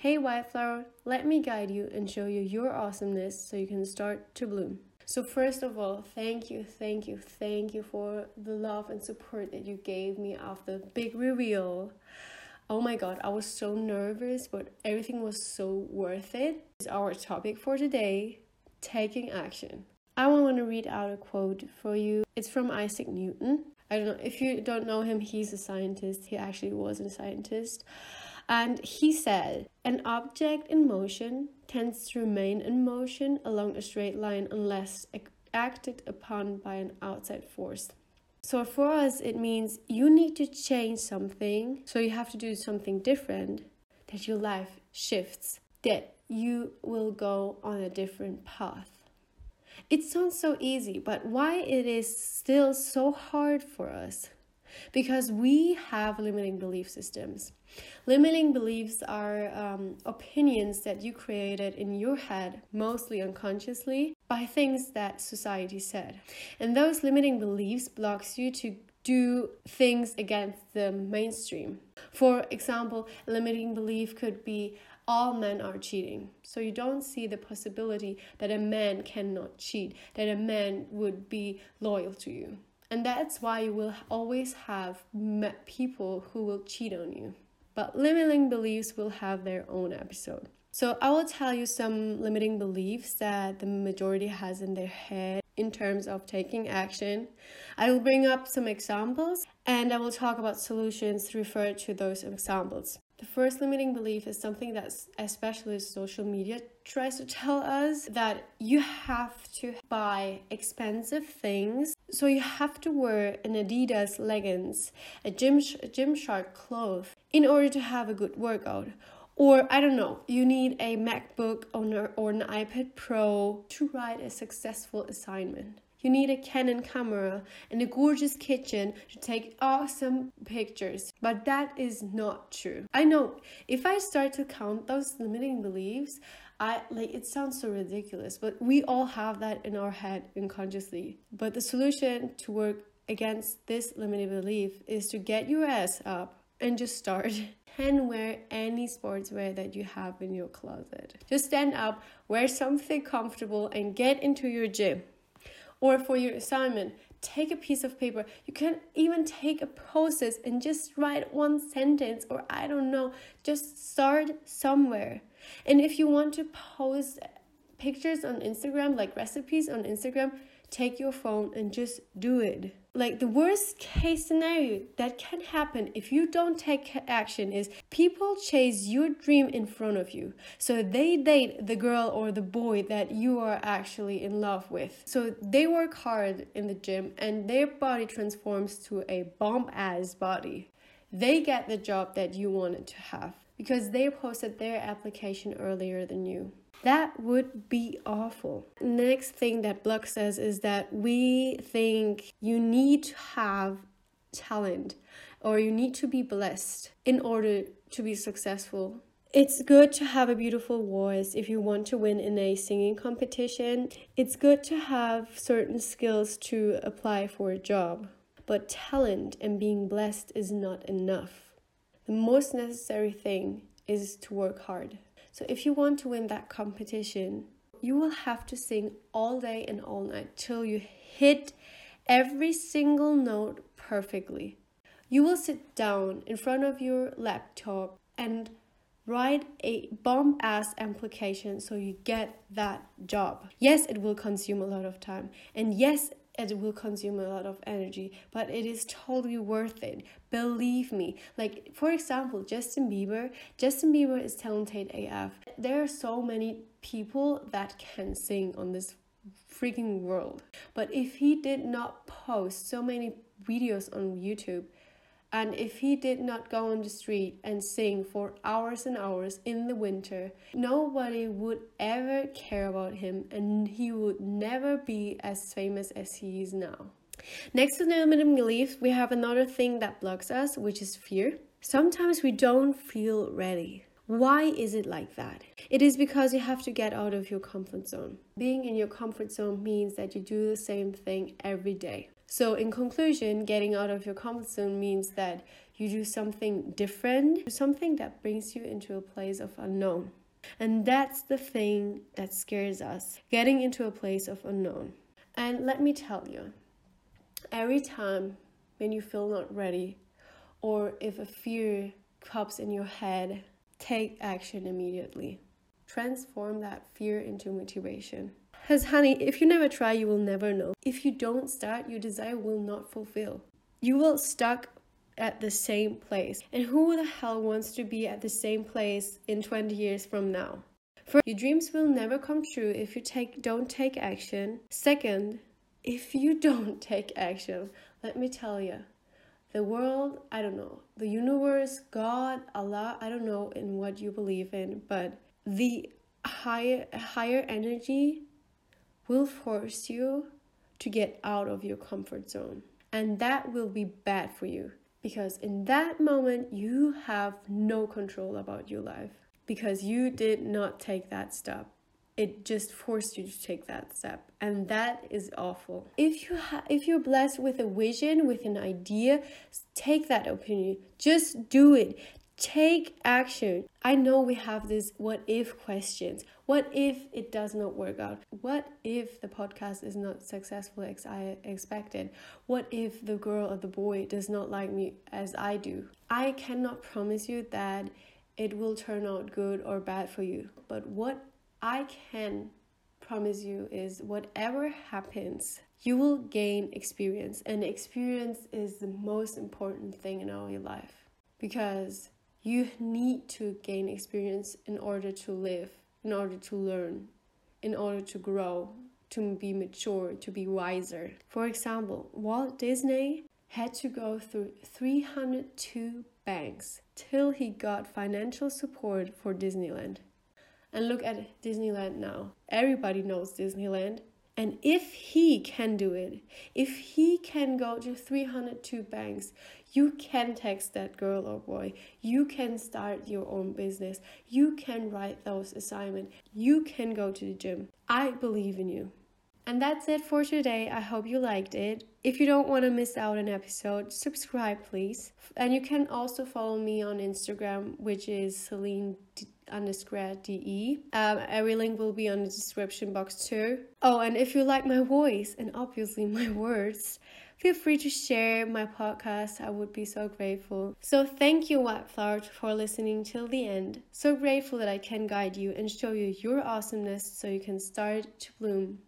Hey, Wildflower, let me guide you and show you your awesomeness so you can start to bloom. So, first of all, thank you, thank you, thank you for the love and support that you gave me after the big reveal. Oh my god, I was so nervous, but everything was so worth it. Is our topic for today taking action. I want to read out a quote for you. It's from Isaac Newton. I don't know if you don't know him, he's a scientist. He actually was a scientist. And he said, An object in motion tends to remain in motion along a straight line unless acted upon by an outside force. So for us, it means you need to change something, so you have to do something different, that your life shifts, that you will go on a different path. It sounds so easy, but why it is still so hard for us? Because we have limiting belief systems. Limiting beliefs are um, opinions that you created in your head, mostly unconsciously, by things that society said. And those limiting beliefs blocks you to do things against the mainstream. For example, a limiting belief could be all men are cheating. So you don't see the possibility that a man cannot cheat, that a man would be loyal to you. And that's why you will always have met people who will cheat on you. But limiting beliefs will have their own episode. So I will tell you some limiting beliefs that the majority has in their head in terms of taking action. I will bring up some examples and I will talk about solutions to refer to those examples. The first limiting belief is something that especially social media tries to tell us that you have to buy expensive things. So you have to wear an Adidas leggings, a gym Gymshark cloth in order to have a good workout. Or I don't know, you need a MacBook or an iPad Pro to write a successful assignment. You need a Canon camera and a gorgeous kitchen to take awesome pictures. But that is not true. I know if I start to count those limiting beliefs, I like it sounds so ridiculous, but we all have that in our head unconsciously. But the solution to work against this limiting belief is to get your ass up and just start. Can wear any sportswear that you have in your closet. Just stand up, wear something comfortable, and get into your gym. Or for your assignment, take a piece of paper. You can even take a process and just write one sentence, or I don't know, just start somewhere. And if you want to post pictures on Instagram, like recipes on Instagram, take your phone and just do it like the worst case scenario that can happen if you don't take action is people chase your dream in front of you. So they date the girl or the boy that you are actually in love with. So they work hard in the gym and their body transforms to a bomb ass body. They get the job that you wanted to have because they posted their application earlier than you. That would be awful. Next thing that Block says is that we think you need to have talent or you need to be blessed in order to be successful. It's good to have a beautiful voice if you want to win in a singing competition. It's good to have certain skills to apply for a job. But talent and being blessed is not enough. The most necessary thing is to work hard. So if you want to win that competition, you will have to sing all day and all night till you hit every single note perfectly. You will sit down in front of your laptop and write a bomb ass application so you get that job. Yes, it will consume a lot of time. And yes, it will consume a lot of energy, but it is totally worth it. Believe me. Like, for example, Justin Bieber. Justin Bieber is talented AF. There are so many people that can sing on this freaking world. But if he did not post so many videos on YouTube, and if he did not go on the street and sing for hours and hours in the winter, nobody would ever care about him and he would never be as famous as he is now. Next to the limiting beliefs, we have another thing that blocks us, which is fear. Sometimes we don't feel ready. Why is it like that? It is because you have to get out of your comfort zone. Being in your comfort zone means that you do the same thing every day. So, in conclusion, getting out of your comfort zone means that you do something different, something that brings you into a place of unknown. And that's the thing that scares us getting into a place of unknown. And let me tell you, every time when you feel not ready, or if a fear pops in your head, take action immediately. Transform that fear into motivation. Because, honey, if you never try, you will never know. If you don't start, your desire will not fulfill. You will stuck at the same place. And who the hell wants to be at the same place in 20 years from now? First, your dreams will never come true if you take don't take action. Second, if you don't take action, let me tell you, the world, I don't know, the universe, God, Allah, I don't know in what you believe in, but the higher higher energy will force you to get out of your comfort zone. And that will be bad for you because in that moment you have no control about your life because you did not take that step. It just forced you to take that step. And that is awful. If you ha- if you're blessed with a vision with an idea take that opinion. Just do it take action. I know we have this what if questions. What if it does not work out? What if the podcast is not successful as i expected? What if the girl or the boy does not like me as i do? I cannot promise you that it will turn out good or bad for you but what I can promise you is whatever happens, you will gain experience, and experience is the most important thing in our life. Because you need to gain experience in order to live, in order to learn, in order to grow, to be mature, to be wiser. For example, Walt Disney had to go through 302 banks till he got financial support for Disneyland. And look at Disneyland now. Everybody knows Disneyland. And if he can do it, if he can go to 302 banks, you can text that girl or boy. You can start your own business. You can write those assignments. You can go to the gym. I believe in you. And that's it for today. I hope you liked it. If you don't want to miss out an episode, subscribe please. And you can also follow me on Instagram, which is Selin underscore de. Um, every link will be on the description box too. Oh, and if you like my voice and obviously my words, feel free to share my podcast. I would be so grateful. So thank you, Wildflower, for listening till the end. So grateful that I can guide you and show you your awesomeness so you can start to bloom.